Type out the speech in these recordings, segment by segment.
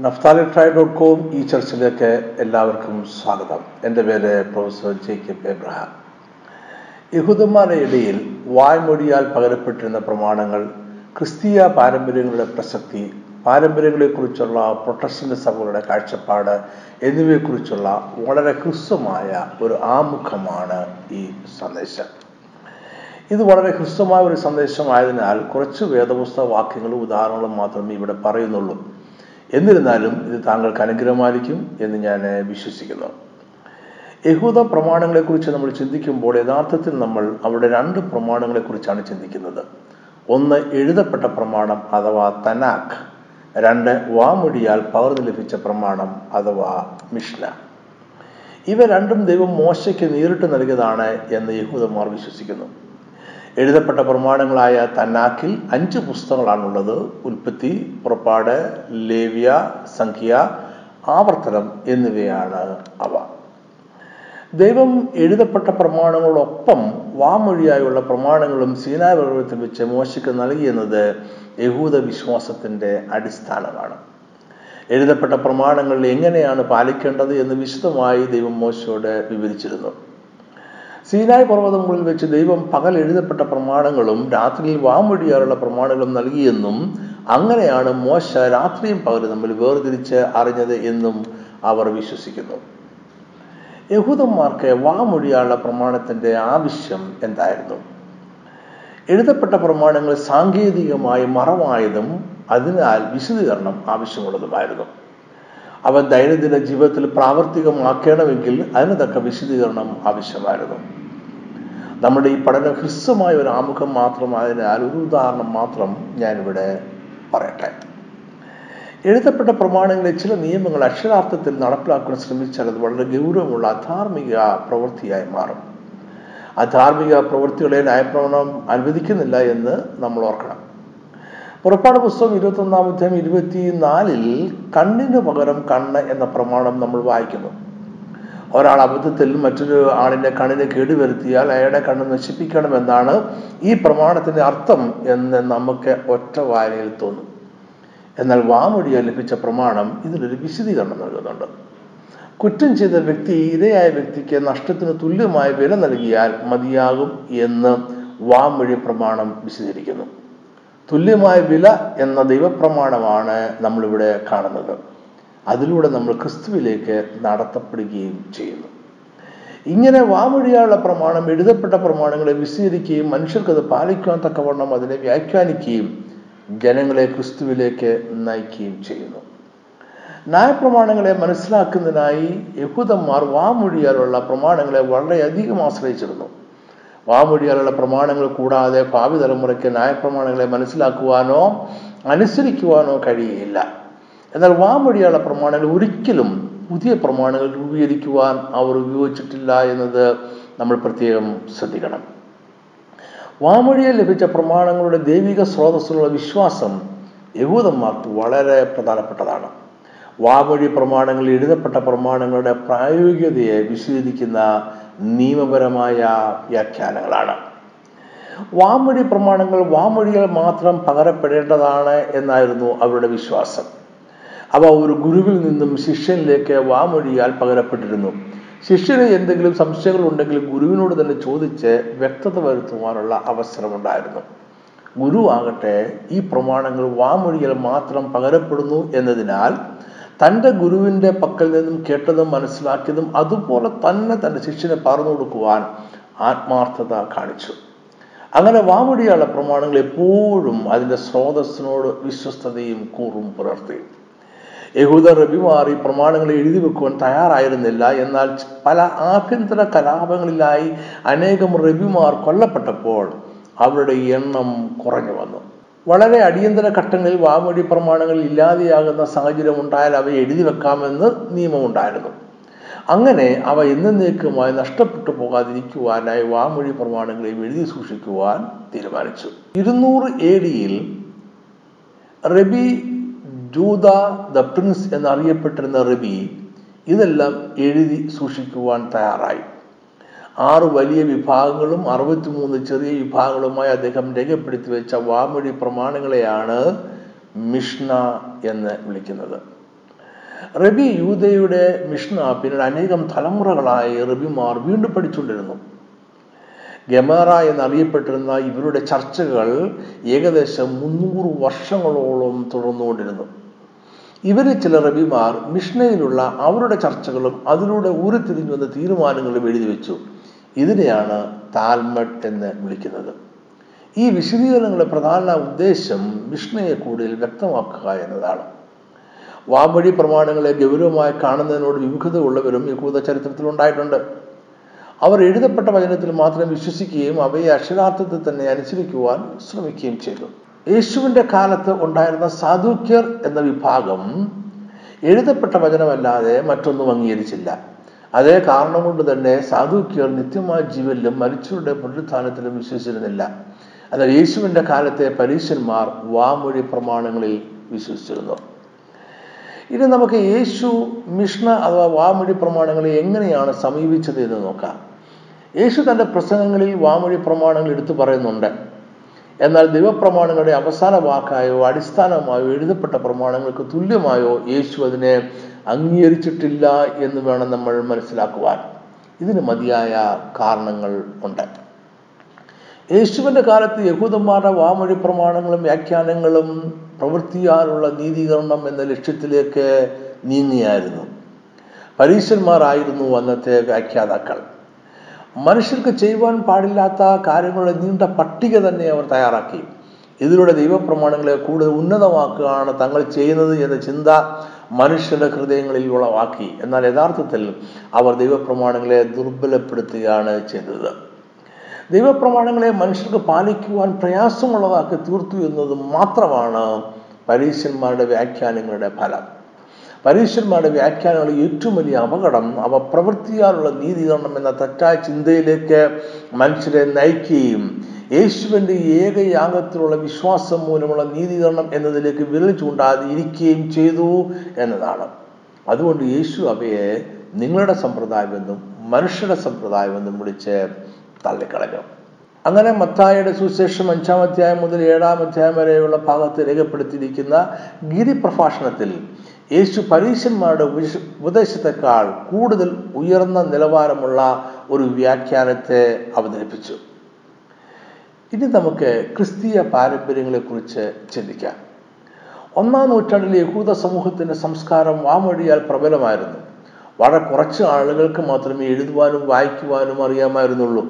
Naphtali try dot com ഈ ചർച്ചിലേക്ക് എല്ലാവർക്കും സ്വാഗതം. എന്റെ പേര് പ്രൊഫസർ ജേക്കബ് എബ്രഹാം. യഹൂദന്മാരുടെ ഇടയിൽ വായ്മൊഴിയാൽ പകരപ്പെട്ടിരുന്ന പ്രമാണങ്ങൾ ക്രിസ്തീയ പാരമ്പര്യങ്ങളുടെ പ്രസക്തി പാരമ്പര്യങ്ങളെക്കുറിച്ചുള്ള പ്രൊട്ടസ്റ്റന്റ് സഭകളുടെ കാഴ്ചപ്പാട് എന്നിവയെക്കുറിച്ചുള്ള വളരെ ഹ്രസ്വമായ ഒരു ആമുഖമാണ് ഈ സന്ദേശം. ഇത് വളരെ ഹ്രസ്വമായ ഒരു സന്ദേശമായതിനാൽ കുറച്ച് വേദപുസ്തക വാക്യങ്ങളും ഉദാഹരണങ്ങളും മാത്രമേ ഇവിടെ പറയുന്നുള്ളൂ. എന്നിരുന്നാലും ഇത് താങ്കൾക്ക് അനുഗ്രഹമായിരിക്കും എന്ന് ഞാൻ വിശ്വസിക്കുന്നു. യഹൂദ പ്രമാണങ്ങളെക്കുറിച്ച് നമ്മൾ ചിന്തിക്കുമ്പോൾ യഥാർത്ഥത്തിൽ നമ്മൾ അവിടെ രണ്ട് പ്രമാണങ്ങളെക്കുറിച്ചാണ് ചിന്തിക്കുന്നത്. ഒന്ന് എഴുതപ്പെട്ട പ്രമാണം അഥവാ തനാഖ് രണ്ട് വാമൊഴിയാൽ പകർന്നു ലഭിച്ച പ്രമാണം അഥവാ മിഷ്ന. ഇവ രണ്ടും ദൈവം മോശയ്ക്ക് നേരിട്ട് നൽകിയതാണ് എന്ന് യഹൂദന്മാർ വിശ്വസിക്കുന്നു. എഴുതപ്പെട്ട പ്രമാണങ്ങളായ തന്നാക്കിൽ അഞ്ച് പുസ്തകങ്ങളാണുള്ളത്. ഉൽപ്പത്തി പുറപ്പാട് ലേവ്യ സംഖ്യ ആവർത്തനം എന്നിവയാണ് അവ. ദൈവം എഴുതപ്പെട്ട പ്രമാണങ്ങളോടൊപ്പം വാമൊഴിയായുള്ള പ്രമാണങ്ങളും സീനായ പർവതത്തിൽ വെച്ച് മോശയ്ക്ക് നൽകിയെന്നത് യഹൂദ വിശ്വാസത്തിന്റെ അടിസ്ഥാനമാണ്. എഴുതപ്പെട്ട പ്രമാണങ്ങൾ എങ്ങനെയാണ് പാലിക്കേണ്ടത് എന്ന് വിശദമായി ദൈവം മോശയോട് വിവരിച്ചിരുന്നു. സീനായ് പർവതങ്ങളിൽ വെച്ച് ദൈവം പകൽ എഴുതപ്പെട്ട പ്രമാണങ്ങളും രാത്രിയിൽ വാമൊഴിയാറുള്ള പ്രമാണങ്ങളും നൽകിയെന്നും അങ്ങനെയാണ് മോശ രാത്രിയും പകലും തമ്മിൽ വേർതിരിച്ച് അറിഞ്ഞത് എന്നും അവർ വിശ്വസിക്കുന്നു. യഹൂദന്മാർക്ക് വാമൊഴിയാനുള്ള പ്രമാണത്തിന്റെ ആവശ്യം എന്തായിരുന്നു? എഴുതപ്പെട്ട പ്രമാണങ്ങൾ സാങ്കേതികമായി മറവായതും അതിനാൽ വിശദീകരണം ആവശ്യമുള്ളതുമായിരുന്നു. അവ ദൈനംദിന ജീവിതത്തിൽ പ്രാവർത്തികമാക്കണമെങ്കിൽ അതിന് തക്ക വിശദീകരണം ആവശ്യമായിരുന്നു. നമ്മുടെ ഈ പഠനം ഹ്രസ്വമായ ഒരു ആമുഖം മാത്രമായതിനാൽ ഒരു ഉദാഹരണം മാത്രം ഞാനിവിടെ പറയട്ടെ. എഴുതപ്പെട്ട പ്രമാണങ്ങളിൽ ചില നിയമങ്ങൾ അക്ഷരാർത്ഥത്തിൽ നടപ്പിലാക്കാൻ ശ്രമിച്ചാൽ അത് വളരെ ഗൗരവമുള്ള അധാർമിക പ്രവൃത്തിയായി മാറും. അധാർമിക പ്രവൃത്തികളെ ന്യായപ്രമാണം അനുവദിക്കുന്നില്ല എന്ന് നമ്മൾ ഓർക്കണം. പുറപ്പാട് പുസ്തകം ഇരുപത്തൊന്നാം അധ്യായം ഇരുപത്തിനാലിൽ കണ്ണിന് പകരം കണ്ണ് എന്ന പ്രമാണം നമ്മൾ വായിക്കുന്നു. ഒരാൾ അബദ്ധത്തിൽ മറ്റൊരു ആളിന്റെ കണ്ണിന് കേടുവരുത്തിയാൽ അയാളുടെ കണ്ണ് നശിപ്പിക്കണമെന്നാണ് ഈ പ്രമാണത്തിന്റെ അർത്ഥം എന്ന് നമുക്ക് ഒറ്റ വായനയിൽ തോന്നും. എന്നാൽ വാമൊഴിയ ലഭിച്ച പ്രമാണം ഇതിനൊരു വിശദീകരണം നൽകുന്നുണ്ട്. കുറ്റം ചെയ്ത വ്യക്തി ഇരയായ വ്യക്തിക്ക് നഷ്ടത്തിന് തുല്യമായ വില നൽകിയാൽ മതിയാകും എന്ന് വാമൊഴി പ്രമാണം വിശദീകരിക്കുന്നു. തുല്യമായ വില എന്ന ദൈവപ്രമാണമാണ് നമ്മളിവിടെ കാണുന്നത്. അതിലൂടെ നമ്മൾ ക്രിസ്തുവിലേക്ക് നടത്തപ്പെടുകയും ചെയ്യുന്നു. ഇങ്ങനെ വാമൊഴിയാനുള്ള പ്രമാണം എഴുതപ്പെട്ട പ്രമാണങ്ങളെ വിശദീകരിക്കുകയും മനുഷ്യർക്കത് പാലിക്കാൻ തക്കവണ്ണം അതിനെ വ്യാഖ്യാനിക്കുകയും ജനങ്ങളെ ക്രിസ്തുവിലേക്ക് നയിക്കുകയും ചെയ്യുന്നു. ന്യായപ്രമാണങ്ങളെ മനസ്സിലാക്കുന്നതിനായി യഹൂദന്മാർ വാമൊഴിയാലുള്ള പ്രമാണങ്ങളെ വളരെയധികം ആശ്രയിച്ചിരുന്നു. വാമൊഴിയാലുള്ള പ്രമാണങ്ങൾ കൂടാതെ ഭാവി തലമുറയ്ക്ക് ന്യായപ്രമാണങ്ങളെ മനസ്സിലാക്കുവാനോ അനുസരിക്കുവാനോ കഴിയുകയില്ല. എന്നാൽ വാമൊഴിയാള പ്രമാണങ്ങൾ ഒരിക്കലും പുതിയ പ്രമാണങ്ങൾ രൂപീകരിക്കുവാൻ അവർ ഉപയോഗിച്ചിട്ടില്ല എന്നത് നമ്മൾ പ്രത്യേകം ശ്രദ്ധിക്കണം. വാമൊഴിയിൽ ലഭിച്ച പ്രമാണങ്ങളുടെ ദൈവിക സ്രോതസ്സിലുള്ള വിശ്വാസം യഹൂദന്മാർക്ക് വളരെ പ്രധാനപ്പെട്ടതാണ്. വാമൊഴി പ്രമാണങ്ങൾ എഴുതപ്പെട്ട പ്രമാണങ്ങളുടെ പ്രായോഗികതയെ വിശദീകരിക്കുന്ന നിയമപരമായ വ്യാഖ്യാനങ്ങളാണ്. വാമൊഴി പ്രമാണങ്ങൾ വാമൊഴികൾ മാത്രം പകരപ്പെടേണ്ടതാണ് എന്നായിരുന്നു അവരുടെ വിശ്വാസം. അവ ഒരു ഗുരുവിൽ നിന്നും ശിഷ്യനിലേക്ക് വാമൊഴിയാൽ പകരപ്പെട്ടിരുന്നു. ശിഷ്യന് എന്തെങ്കിലും സംശയങ്ങൾ ഉണ്ടെങ്കിൽ ഗുരുവിനോട് തന്നെ ചോദിച്ച് വ്യക്തത വരുത്തുവാനുള്ള അവസരമുണ്ടായിരുന്നു. ഗുരു ആകട്ടെ ഈ പ്രമാണങ്ങൾ വാമൊഴിയാൽ മാത്രം പകരപ്പെടുന്നു എന്നതിനാൽ തന്റെ ഗുരുവിന്റെ പക്കൽ നിന്നും കേട്ടതും മനസ്സിലാക്കിയതും അതുപോലെ തന്നെ തന്റെ ശിഷ്യനെ പറഞ്ഞു കൊടുക്കുവാൻ ആത്മാർത്ഥത കാണിച്ചു. അങ്ങനെ വാമൊഴിയുള്ള പ്രമാണങ്ങൾ എപ്പോഴും അതിന്റെ സ്രോതസ്സിനോട് വിശ്വസ്തതയും കൂറും പുലർത്തി. യഹൂദ റബിമാർ ഈ പ്രമാണങ്ങൾ എഴുതി വെക്കുവാൻ തയ്യാറായിരുന്നില്ല. എന്നാൽ പല ആഭ്യന്തര കലാപങ്ങളിലായി അനേകം റബിമാർ കൊല്ലപ്പെട്ടപ്പോൾ അവരുടെ എണ്ണം കുറഞ്ഞു വന്നു. വളരെ അടിയന്തര ഘട്ടങ്ങളിൽ വാമൊഴി പ്രമാണങ്ങൾ ഇല്ലാതെയാകുന്ന സാഹചര്യം ഉണ്ടായാൽ അവ എഴുതി വെക്കാമെന്ന് നിയമമുണ്ടായിരുന്നു. അങ്ങനെ അവ എന്നേക്കുമായി നഷ്ടപ്പെട്ടു പോകാതിരിക്കുവാനായി വാമൊഴി പ്രമാണങ്ങളെ എഴുതി സൂക്ഷിക്കുവാൻ തീരുമാനിച്ചു. ഇരുന്നൂറ് എ ഡിയിൽ റബി ജൂത ദ പ്രിൻസ് എന്നറിയപ്പെട്ടിരുന്ന റബി ഇതെല്ലാം എഴുതി സൂക്ഷിക്കുവാൻ തയ്യാറായി. ആറ് വലിയ വിഭാഗങ്ങളും അറുപത്തിമൂന്ന് ചെറിയ വിഭാഗങ്ങളുമായി അദ്ദേഹം രേഖപ്പെടുത്തി വെച്ച വാമൊഴി പ്രമാണങ്ങളെയാണ് മിഷ്ന എന്ന് വിളിക്കുന്നത്. റബി യൂതയുടെ മിഷ്ന പിന്നീട് അനേകം തലമുറകളായി റബിമാർ വീണ്ടും പഠിച്ചുകൊണ്ടിരുന്നു. ഗമറ എന്നറിയപ്പെട്ടിരുന്ന ഇവരുടെ ചർച്ചകൾ ഏകദേശം മുന്നൂറ് വർഷങ്ങളോളം തുടർന്നുകൊണ്ടിരുന്നു. ഇവരിൽ ചില റബിമാർ മിഷ്ണയിലുള്ള അവരുടെ ചർച്ചകളും അതിലൂടെ ഉരുത്തിരിഞ്ഞു വന്ന തീരുമാനങ്ങളും എഴുതി വെച്ചു. ഇതിനെയാണ് താൽമഡ് എന്ന് വിളിക്കുന്നത്. ഈ വിശദീകരണങ്ങളുടെ പ്രധാന ഉദ്ദേശം മിഷ്ണയെ കൂടുതൽ വ്യക്തമാക്കുക എന്നതാണ്. വാമൊഴി പ്രമാണങ്ങളെ ഗൗരവമായി കാണുന്നതിനോട് വിമുഖത ഉള്ളവരും യഹൂദ ചരിത്രത്തിൽ ഉണ്ടായിട്ടുണ്ട്. അവർ എഴുതപ്പെട്ട വചനത്തിൽ മാത്രം വിശ്വസിക്കുകയും അവയെ അക്ഷരാർത്ഥത്തിൽ തന്നെ അനുസരിക്കുവാൻ ശ്രമിക്കുകയും ചെയ്തു. യേശുവിന്റെ കാലത്ത് ഉണ്ടായിരുന്ന സാധുക്യർ എന്ന വിഭാഗം എഴുതപ്പെട്ട വചനമല്ലാതെ മറ്റൊന്നും അംഗീകരിച്ചില്ല. അതേ കാരണം കൊണ്ട് തന്നെ സാധുക്യർ നിത്യമായ ജീവനിലും മരിച്ചവരുടെ പുനരുത്ഥാനത്തിലും വിശ്വസിച്ചിരുന്നില്ല. എന്നാൽ യേശുവിന്റെ കാലത്തെ പരീശന്മാർ വാമൊഴി പ്രമാണങ്ങളിൽ വിശ്വസിച്ചിരുന്നു. ഇനി നമുക്ക് യേശു മിഷ്ണ അഥവാ വാമൊഴി പ്രമാണങ്ങളെ എങ്ങനെയാണ് സമീപിച്ചത് എന്ന് നോക്കാം. യേശു തന്റെ പ്രസംഗങ്ങളിൽ വാമൊഴി പ്രമാണങ്ങൾ എടുത്തു പറയുന്നുണ്ട്. എന്നാൽ ദൈവപ്രമാണങ്ങളുടെ അവസാന വാക്കായോ അടിസ്ഥാനമായോ എഴുതപ്പെട്ട പ്രമാണങ്ങൾക്ക് തുല്യമായോ യേശു അതിനെ അംഗീകരിച്ചിട്ടില്ല എന്ന് വേണം നമ്മൾ മനസ്സിലാക്കുവാൻ. ഇതിന് മതിയായ കാരണങ്ങൾ ഉണ്ട്. യേശുവിന്റെ കാലത്ത് യഹൂദന്മാരുടെ വാമൊഴി പ്രമാണങ്ങളും വ്യാഖ്യാനങ്ങളും പ്രവൃത്തിയാലുള്ള നീതീകരണം എന്ന ലക്ഷ്യത്തിലേക്ക് നീങ്ങിയായിരുന്നു. പരീശന്മാരായിരുന്നു അന്നത്തെ വ്യാഖ്യാതാക്കൾ. മനുഷ്യർക്ക് ചെയ്യുവാൻ പാടില്ലാത്ത കാര്യങ്ങളുടെ നീണ്ട പട്ടിക തന്നെ അവർ തയ്യാറാക്കി. ഇതിലൂടെ ദൈവപ്രമാണങ്ങളെ കൂടുതൽ ഉന്നതമാക്കുകയാണ് തങ്ങൾ ചെയ്യുന്നത് എന്ന ചിന്ത മനുഷ്യരുടെ ഹൃദയങ്ങളിൽ ഉളവാക്കി. എന്നാൽ യഥാർത്ഥത്തിൽ അവർ ദൈവപ്രമാണങ്ങളെ ദുർബലപ്പെടുത്തുകയാണ് ചെയ്തത്. ദൈവപ്രമാണങ്ങളെ മനുഷ്യർക്ക് പാലിക്കുവാൻ പ്രയാസമുള്ളതാക്കി തീർത്തു എന്നത് മാത്രമാണ് പരീശന്മാരുടെ വ്യാഖ്യാനങ്ങളുടെ ഫലം. പരീശന്മാരുടെ വ്യാഖ്യാനങ്ങൾ ഏറ്റവും വലിയ അപകടം. അവ പ്രവൃത്തിയാലുള്ള നീതികരണം എന്ന തെറ്റായ ചിന്തയിലേക്ക് മനുഷ്യരെ നയിക്കുകയും യേശുവിന്റെ ഏകയാഗത്തിലുള്ള വിശ്വാസം മൂലമുള്ള നീതീകരണം എന്നതിലേക്ക് വിരൽ ചൂണ്ടാതെ ഇരിക്കുകയും ചെയ്തു എന്നതാണ്. അതുകൊണ്ട് യേശു അവയെ നിങ്ങളുടെ സമ്പ്രദായമെന്നും മനുഷ്യരുടെ സമ്പ്രദായമെന്നും വിളിച്ച് തള്ളിക്കളഞ്ഞു. അങ്ങനെ മത്തായുടെ സുശേഷം അഞ്ചാം അധ്യായം മുതൽ ഏഴാം അധ്യായം വരെയുള്ള ഭാഗത്ത് രേഖപ്പെടുത്തിയിരിക്കുന്ന ഗിരിപ്രഭാഷണത്തിൽ യേശു പരീശന്മാരുടെ ഉപദേശത്തെക്കാൾ കൂടുതൽ ഉയർന്ന നിലവാരമുള്ള ഒരു വ്യാഖ്യാനത്തെ അവതരിപ്പിച്ചു. ഇനി നമുക്ക് ക്രിസ്തീയ പാരമ്പര്യങ്ങളെക്കുറിച്ച് ചിന്തിക്കാം. ഒന്നാം നൂറ്റാണ്ടിലെ യഹൂദ സമൂഹത്തിന്റെ സംസ്കാരം വാമൊഴിയാൽ പ്രബലമായിരുന്നു. വളരെ കുറച്ച് ആളുകൾക്ക് മാത്രമേ എഴുതുവാനും വായിക്കുവാനും അറിയാമായിരുന്നുള്ളൂ.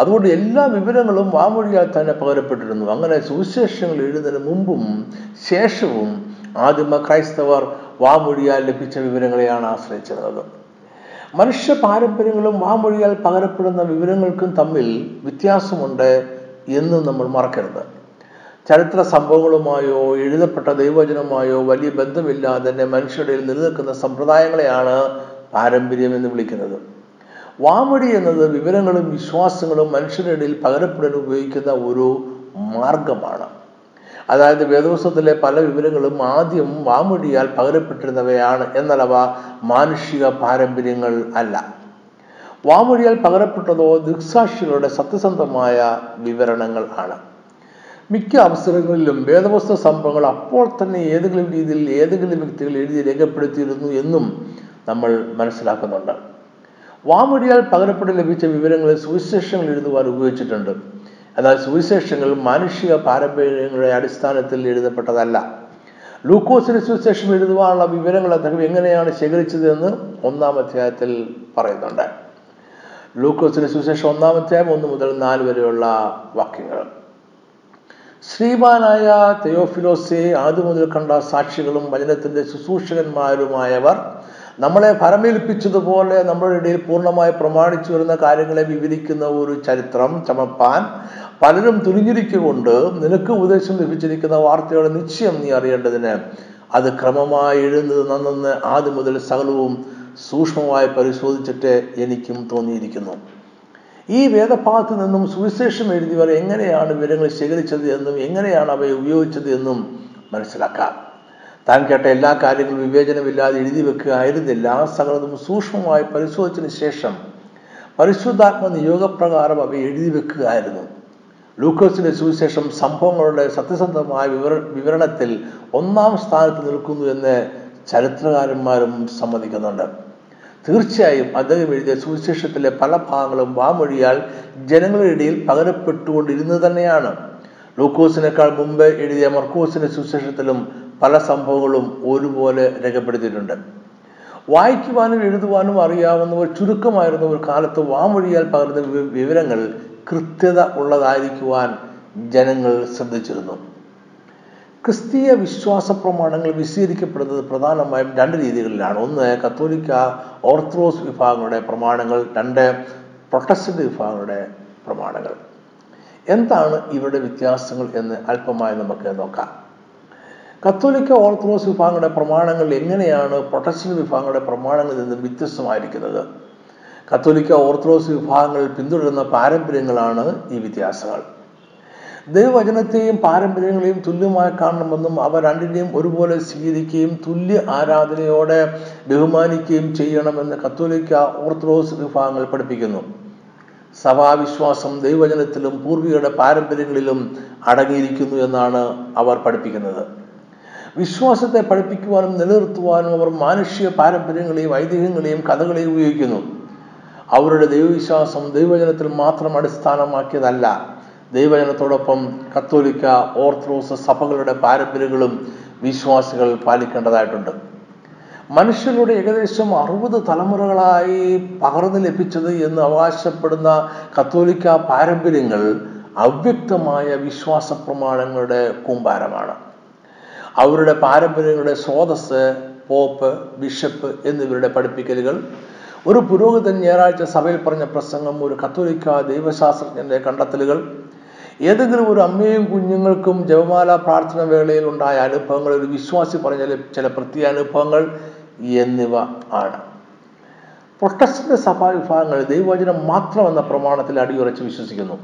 അതുകൊണ്ട് എല്ലാ വിവരങ്ങളും വാമൊഴിയാൽ തന്നെ പകരപ്പെട്ടിരുന്നു. അങ്ങനെ സുവിശേഷങ്ങൾ എഴുതുന്നതിന് മുമ്പും ശേഷവും ആദിമ ക്രൈസ്തവർ വാമൊഴിയാൽ ലഭിച്ച വിവരങ്ങളെയാണ് ആശ്രയിച്ചിരുന്നത്. മനുഷ്യ പാരമ്പര്യങ്ങളും വാമൊഴിയാൽ പകരപ്പെടുന്ന വിവരങ്ങൾക്കും തമ്മിൽ വ്യത്യാസമുണ്ട് എന്ന് നമ്മൾ മറക്കരുത്. ചരിത്ര സംഭവങ്ങളുമായോ എഴുതപ്പെട്ട ദൈവചനമായോ വലിയ ബന്ധമില്ലാതെ തന്നെ മനുഷ്യരുടെ നിലനിൽക്കുന്ന സമ്പ്രദായങ്ങളെയാണ് പാരമ്പര്യം എന്ന് വിളിക്കുന്നത്. വാമൊഴി എന്നത് വിവരങ്ങളും വിശ്വാസങ്ങളും മനുഷ്യരുടെ ഇടയിൽ പകരപ്പെടാൻ ഉപയോഗിക്കുന്ന ഒരു മാർഗമാണ്. അതായത് വേദോത്സവത്തിലെ പല വിവരങ്ങളും ആദ്യം വാമൊഴിയാൽ പകരപ്പെട്ടിരുന്നവയാണ് എന്നലവ മാനുഷിക പാരമ്പര്യങ്ങൾ അല്ല. വാമൊഴിയാൽ പകരപ്പെട്ടതോ ദൃക്സാക്ഷികളുടെ സത്യസന്ധമായ വിവരണങ്ങൾ ആണ്. മിക്ക അവസരങ്ങളിലും വേദവസ്തു സംഭവങ്ങൾ അപ്പോൾ തന്നെ ഏതെങ്കിലും രീതിയിൽ ഏതെങ്കിലും വ്യക്തികൾ എഴുതി രേഖപ്പെടുത്തിയിരുന്നു എന്നും നമ്മൾ മനസ്സിലാക്കുന്നുണ്ട്. വാമൊഴിയാൽ പകരപ്പെട്ട് ലഭിച്ച വിവരങ്ങളെ സുവിശേഷങ്ങൾ എഴുതുവാൻ ഉപയോഗിച്ചിട്ടുണ്ട്. എന്നാൽ സുവിശേഷങ്ങൾ മാനുഷിക പാരമ്പര്യങ്ങളുടെ അടിസ്ഥാനത്തിൽ എഴുതപ്പെട്ടതല്ല. ലൂക്കോസിന് സുവിശേഷം എഴുതുവാനുള്ള വിവരങ്ങൾ അദ്ദേഹം എങ്ങനെയാണ് ശേഖരിച്ചതെന്ന് ഒന്നാം അധ്യായത്തിൽ പറയുന്നുണ്ട്. ലൂക്കോസിന് സുവിശേഷം ഒന്നാം അധ്യായം ഒന്ന് മുതൽ നാല് വരെയുള്ള വാക്യങ്ങൾ. ശ്രീമാനായ തെയോഫിലോസെ ആദ്യം മുതൽ കണ്ട സാക്ഷികളും വചനത്തിന്റെ ശുശ്രൂഷകന്മാരുമായവർ നമ്മളെ ഭരമേൽപ്പിച്ചതുപോലെ നമ്മുടെ ഇടയിൽ പൂർണമായി പ്രമാണിച്ചു വരുന്ന കാര്യങ്ങളെ വിവരിക്കുന്ന ഒരു ചരിത്രം ചമപ്പാൻ പലരും തുനിഞ്ഞിരിക്കുകൊണ്ട് നിനക്ക് ഉപദേശം ലഭിച്ചിരിക്കുന്ന വാർത്തയുടെ നിശ്ചയം നീ അറിയേണ്ടതിന്. അത് ക്രമമായി എഴുന്നത് നന്നെന്ന് ആദ്യം മുതൽ സകലവും സൂക്ഷ്മമായി പരിശോധിച്ചിട്ട് എനിക്കും തോന്നിയിരിക്കുന്നു. ഈ വേദഭാഗത്ത് നിന്നും സുവിശേഷം എഴുതിയവർ എങ്ങനെയാണ് വിവരങ്ങൾ ശേഖരിച്ചത് എന്നും എങ്ങനെയാണ് അവയെ ഉപയോഗിച്ചത് എന്നും മനസ്സിലാക്കാം. താൻ കേട്ട എല്ലാ കാര്യങ്ങളും വിവേചനമില്ലാതെ എഴുതി വെക്കുക ആയിരുന്നില്ല സകലതും സൂക്ഷ്മമായി പരിശോധിച്ചതിന് ശേഷം പരിശുദ്ധാത്മ നിയോഗപ്രകാരം അവ എഴുതി വെക്കുകയായിരുന്നു. ലൂക്കോസിന്റെ സുവിശേഷം സംഭവങ്ങളുടെ സത്യസന്ധമായ വിവര വിവരണത്തിൽ ഒന്നാം സ്ഥാനത്ത് നിൽക്കുന്നു എന്ന് ചരിത്രകാരന്മാരും സമ്മതിക്കുന്നുണ്ട്. തീർച്ചയായും അദ്ദേഹം എഴുതിയ സുവിശേഷത്തിലെ പല ഭാഗങ്ങളും വാമൊഴിയാൽ ജനങ്ങളുടെ ഇടയിൽ പകരപ്പെട്ടുകൊണ്ടിരുന്നത് തന്നെയാണ്. ലൂക്കോസിനേക്കാൾ മുമ്പ് എഴുതിയ മർക്കോസിന്റെ സുവിശേഷത്തിലും പല സംഭവങ്ങളും ഒരുപോലെ രേഖപ്പെടുത്തിയിട്ടുണ്ട്. വായിക്കുവാനും എഴുതുവാനും അറിയാവുന്നവർ ചുരുക്കമായിരുന്ന ഒരു കാലത്ത് വാമൊഴിയാൽ പകർന്ന വിവരങ്ങൾ കൃത്യത ഉള്ളതായിരിക്കുവാൻ ജനങ്ങൾ ശ്രദ്ധിച്ചിരുന്നു. ക്രിസ്തീയ വിശ്വാസ പ്രമാണങ്ങൾ വിശീകരിക്കപ്പെടുന്നത് പ്രധാനമായും രണ്ട് രീതികളിലാണ്. ഒന്ന് കത്തോലിക്ക ഓർത്തഡോക്സ് വിഭാഗങ്ങളുടെ പ്രമാണങ്ങൾ. രണ്ട് പ്രൊട്ടസ്റ്റന്റ് വിഭാഗങ്ങളുടെ പ്രമാണങ്ങൾ. എന്താണ് ഇവരുടെ വ്യത്യാസങ്ങൾ എന്ന് അല്പമായി നമുക്ക് നോക്കാം. കത്തോലിക്ക ഓർത്തഡോക്സ് വിഭാഗങ്ങളുടെ പ്രമാണങ്ങൾ എങ്ങനെയാണ് പ്രൊട്ടസ്റ്റന്റ് വിഭാഗങ്ങളുടെ പ്രമാണങ്ങളിൽ നിന്ന് വ്യത്യസ്തമായിരിക്കുന്നത്? കത്തോലിക്ക ഓർത്തഡോക്സ് വിഭാഗങ്ങൾ പിന്തുടരുന്ന പാരമ്പര്യങ്ങളാണ് ഈ വ്യത്യാസങ്ങൾ. ദൈവവചനത്തെയും പാരമ്പര്യങ്ങളെയും തുല്യമായി കാണണമെന്നും അവ രണ്ടിനെയും ഒരുപോലെ സ്വീകരിക്കുകയും തുല്യ ആരാധനയോടെ ബഹുമാനിക്കുകയും ചെയ്യണമെന്ന് കത്തോലിക്ക ഓർത്തഡോക്സ് വിഭാഗങ്ങൾ പഠിപ്പിക്കുന്നു. സഭാവിശ്വാസം ദൈവവചനത്തിലും പൂർവികരുടെ പാരമ്പര്യങ്ങളിലും അടങ്ങിയിരിക്കുന്നു എന്നാണ് അവർ പഠിപ്പിക്കുന്നത്. വിശ്വാസത്തെ പഠിപ്പിക്കുവാനും നിലനിർത്തുവാനും അവർ മാനുഷിക പാരമ്പര്യങ്ങളെയും ഐതിഹ്യങ്ങളെയും കഥകളെയും ഉപയോഗിക്കുന്നു. അവരുടെ ദൈവവിശ്വാസം ദൈവജനത്തിൽ മാത്രം അടിസ്ഥാനമാക്കിയതല്ല. ദൈവജനത്തോടൊപ്പം കത്തോലിക്ക ഓർത്തഡോക്സ് സഭകളുടെ പാരമ്പര്യങ്ങളും വിശ്വാസികൾ പാലിക്കേണ്ടതായിട്ടുണ്ട്. മനുഷ്യരുടെ ഏകദേശം അറുപത് തലമുറകളായി പകർന്നു ലഭിച്ചത് എന്ന് അവകാശപ്പെടുന്ന കത്തോലിക്ക പാരമ്പര്യങ്ങൾ അവ്യക്തമായ വിശ്വാസ പ്രമാണങ്ങളുടെ കൂമ്പാരമാണ്. അവരുടെ പാരമ്പര്യങ്ങളുടെ സ്രോതസ് പോപ്പ് ബിഷപ്പ് എന്നിവരുടെ പഠിപ്പിക്കലുകൾ ഒരു പുരോഹിതൻ ഞായറാഴ്ച സഭയിൽ പറഞ്ഞ പ്രസംഗം ഒരു കത്തോലിക്ക ദൈവശാസ്ത്രജ്ഞന്റെ കണ്ടെത്തലുകൾ. ഏതെങ്കിലും ഒരു അമ്മയും കുഞ്ഞുങ്ങൾക്കും ജപമാല പ്രാർത്ഥന വേളയിൽ ഉണ്ടായ അനുഭവങ്ങൾ ഒരു വിശ്വാസി പറഞ്ഞ ചില പ്രത്യേക അനുഭവങ്ങൾ എന്നിവ ആണ്. പ്രൊട്ടസ്റ്റന്റ് സഭാ വിഭാഗങ്ങൾ ദൈവവചനം മാത്രം എന്ന പ്രമാണത്തിൽ അടിയുറച്ച് വിശ്വസിക്കുന്നു.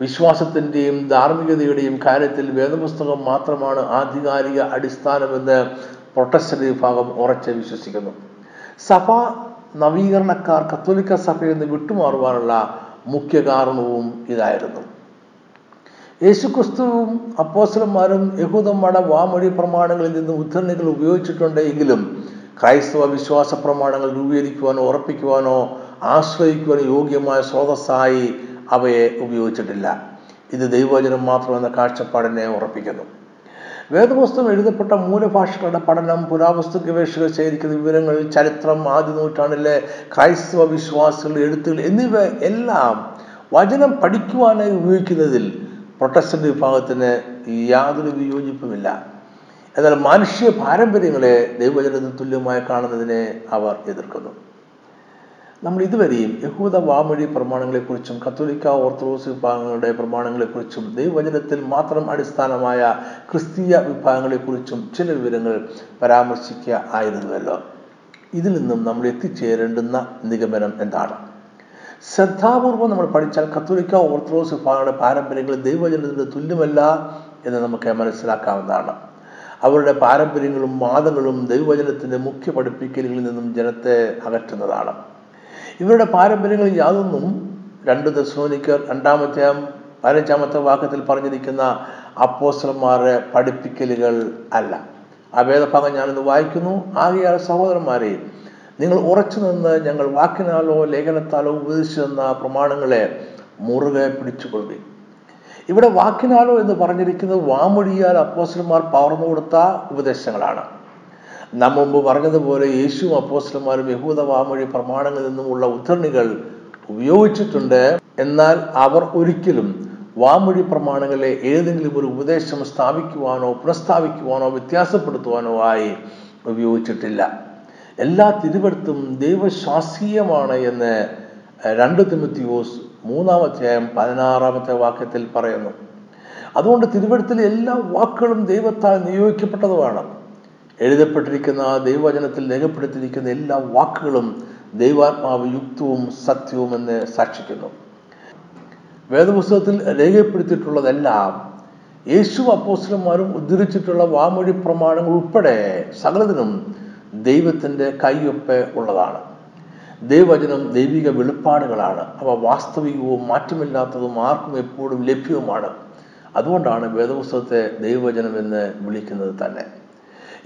വിശ്വാസത്തിന്റെയും ധാർമ്മികതയുടെയും കാര്യത്തിൽ വേദപുസ്തകം മാത്രമാണ് ആധികാരിക അടിസ്ഥാനമെന്ന് പ്രൊട്ടസ്റ്റന്റ് വിഭാഗം ഉറച്ച് വിശ്വസിക്കുന്നു. സഭ നവീകരണക്കാർ കത്തോലിക്ക സഭയിൽ നിന്ന് വിട്ടുമാറുവാനുള്ള മുഖ്യ കാരണവും ഇതായിരുന്നു. യേശുക്രിസ്തുവും അപ്പോസലന്മാരും യഹൂദന്മാരുടെ വാമൊഴി പ്രമാണങ്ങളിൽ നിന്ന് ഉദ്ധരണികൾ ഉപയോഗിച്ചിട്ടുണ്ട് എങ്കിലും ക്രൈസ്തവ വിശ്വാസ പ്രമാണങ്ങൾ രൂപീകരിക്കുവാനോ ഉറപ്പിക്കുവാനോ ആശ്രയിക്കുവാനോ യോഗ്യമായ സ്രോതസ്സായി അവയെ ഉപയോഗിച്ചിട്ടില്ല. ഇത് ദൈവവചനം മാത്രമെന്ന കാഴ്ചപ്പാടിനെ ഉറപ്പിക്കുന്നു. വേദപുസ്തകം എഴുതപ്പെട്ട മൂലഭാഷകളുടെ പഠനം പുരാവസ്തു ഗവേഷകർ ശേഖരിക്കുന്ന വിവരങ്ങൾ ചരിത്രം ആദ്യ നൂറ്റാണ്ടിലെ ക്രൈസ്തവ വിശ്വാസികൾ എഴുത്തുകൾ എന്നിവ എല്ലാം വചനം പഠിക്കുവാനായി ഉപയോഗിക്കുന്നതിൽ പ്രൊട്ടസ്റ്റന്റ് വിഭാഗത്തിന് യാതൊരു വിയോജിപ്പുമില്ല. എന്നാൽ മനുഷ്യ പാരമ്പര്യങ്ങളെ ദൈവചനത്തിന് തുല്യമായി കാണുന്നതിനെ അവർ എതിർക്കുന്നു. നമ്മൾ ഇതുവരെയും യഹൂദ വാമൊഴി പ്രമാണങ്ങളെക്കുറിച്ചും കത്തോലിക്ക ഓർത്തഡോക്സ് വിഭാഗങ്ങളുടെ പ്രമാണങ്ങളെക്കുറിച്ചും ദൈവവചനത്തിൽ മാത്രം അടിസ്ഥാനമായ ക്രിസ്തീയ വിഭാഗങ്ങളെക്കുറിച്ചും ചില വിവരങ്ങൾ പരാമർശിക്കുക ആയിരുന്നുവല്ലോ. ഇതിൽ നിന്നും നമ്മൾ എത്തിച്ചേരേണ്ടുന്ന നിഗമനം എന്താണ്? ശ്രദ്ധാപൂർവം നമ്മൾ പഠിച്ചാൽ കത്തോലിക്ക ഓർത്തഡോക്സ് വിഭാഗങ്ങളുടെ പാരമ്പര്യങ്ങൾ ദൈവവചനത്തിന് തുല്യമല്ല എന്ന് നമുക്ക് മനസ്സിലാക്കാവുന്നതാണ്. അവരുടെ പാരമ്പര്യങ്ങളും വാദങ്ങളും ദൈവവചനത്തിന്റെ മുഖ്യ പഠിപ്പിക്കലുകളിൽ നിന്നും ജനത്തെ അകറ്റുന്നതാണ്. ഇവരുടെ പാരമ്പര്യങ്ങളിൽ യാതൊന്നും രണ്ട് ദശോനിക്കർ രണ്ടാമത്തെ പതിനഞ്ചാമത്തെ വാക്യത്തിൽ പറഞ്ഞിരിക്കുന്ന അപ്പോസ്റ്റർമാരുടെ പഠിപ്പിക്കലുകൾ അല്ല. ആ വേദഭാഗം ഞാനിന്ന് വായിക്കുന്നു. ആകെയാൽ സഹോദരന്മാരെ നിങ്ങൾ ഉറച്ചു നിന്ന് ഞങ്ങൾ വാക്കിനാലോ ലേഖനത്താലോ ഉപദേശിച്ചു തന്ന പ്രമാണങ്ങളെ മുറുകെ പിടിച്ചുകൊള്ളി ഇവിടെ വാക്കിനാലോ എന്ന് പറഞ്ഞിരിക്കുന്നത് വാമൊഴിയാൽ അപ്പോസ്റ്റർമാർ പകർന്നു കൊടുത്ത ഉപദേശങ്ങളാണ്. നാം മുമ്പ് പറഞ്ഞതുപോലെ യേശു അപ്പോസ്റ്റന്മാരും യഹൂദ വാമൊഴി പ്രമാണങ്ങളിൽ നിന്നുമുള്ള ഉദ്ധരണികൾ ഉപയോഗിച്ചിട്ടുണ്ട്. എന്നാൽ അവർ ഒരിക്കലും വാമൊഴി പ്രമാണങ്ങളെ ഏതെങ്കിലും ഒരു ഉപദേശം സ്ഥാപിക്കുവാനോ പുനഃസ്ഥാപിക്കുവാനോ വ്യത്യാസപ്പെടുത്തുവാനോ ആയി ഉപയോഗിച്ചിട്ടില്ല. എല്ലാ തിരുവടുത്തും ദൈവശാസ്ത്രീയമാണ് എന്ന് രണ്ട് തിമത്തിയോസ് മൂന്നാമധ്യായം പതിനാറാമത്തെ വാക്യത്തിൽ പറയുന്നു. അതുകൊണ്ട് തിരുവഴുത്തിലെ എല്ലാ വാക്കുകളും ദൈവത്താൽ നിയോഗിക്കപ്പെട്ടതുമാണ്. എഴുതപ്പെട്ടിരിക്കുന്ന ദൈവവചനത്തിൽ രേഖപ്പെടുത്തിയിരിക്കുന്ന എല്ലാ വാക്കുകളും ദൈവാത്മാവ് യുക്തവും സത്യവും എന്ന് സാക്ഷിക്കുന്നു. വേദപുസ്തകത്തിൽ രേഖപ്പെടുത്തിയിട്ടുള്ളതെല്ലാം യേശു അപ്പോസ്റ്റലന്മാരും ഉദ്ധരിച്ചിട്ടുള്ള വാമൊഴി പ്രമാണങ്ങൾ ഉൾപ്പെടെ സകലതിനും ദൈവത്തിന്റെ കൈയൊപ്പ് ഉള്ളതാണ്. ദൈവവചനം ദൈവിക വെളിപ്പാടുകളാണ്. അവ വാസ്തവികവും മാറ്റമില്ലാത്തതും ആർക്കും എപ്പോഴും ലഭ്യവുമാണ്. അതുകൊണ്ടാണ് വേദപുസ്തകത്തെ ദൈവവചനം എന്ന് വിളിക്കുന്നത് തന്നെ.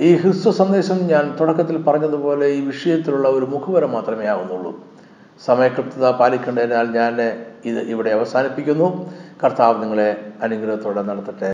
ഈ ഹ്രസ്വ സന്ദേശം ഞാൻ തുടക്കത്തിൽ പറഞ്ഞതുപോലെ ഈ വിഷയത്തിലുള്ള ഒരു മുഖവര മാത്രമേ ആവുന്നുള്ളൂ. സമയകൃത്യത പാലിക്കേണ്ടതിനാൽ ഞാൻ ഇത് ഇവിടെ അവസാനിപ്പിക്കുന്നു. കർത്താവ് നിങ്ങളെ അനുഗ്രഹത്തോടെ നടത്തട്ടെ.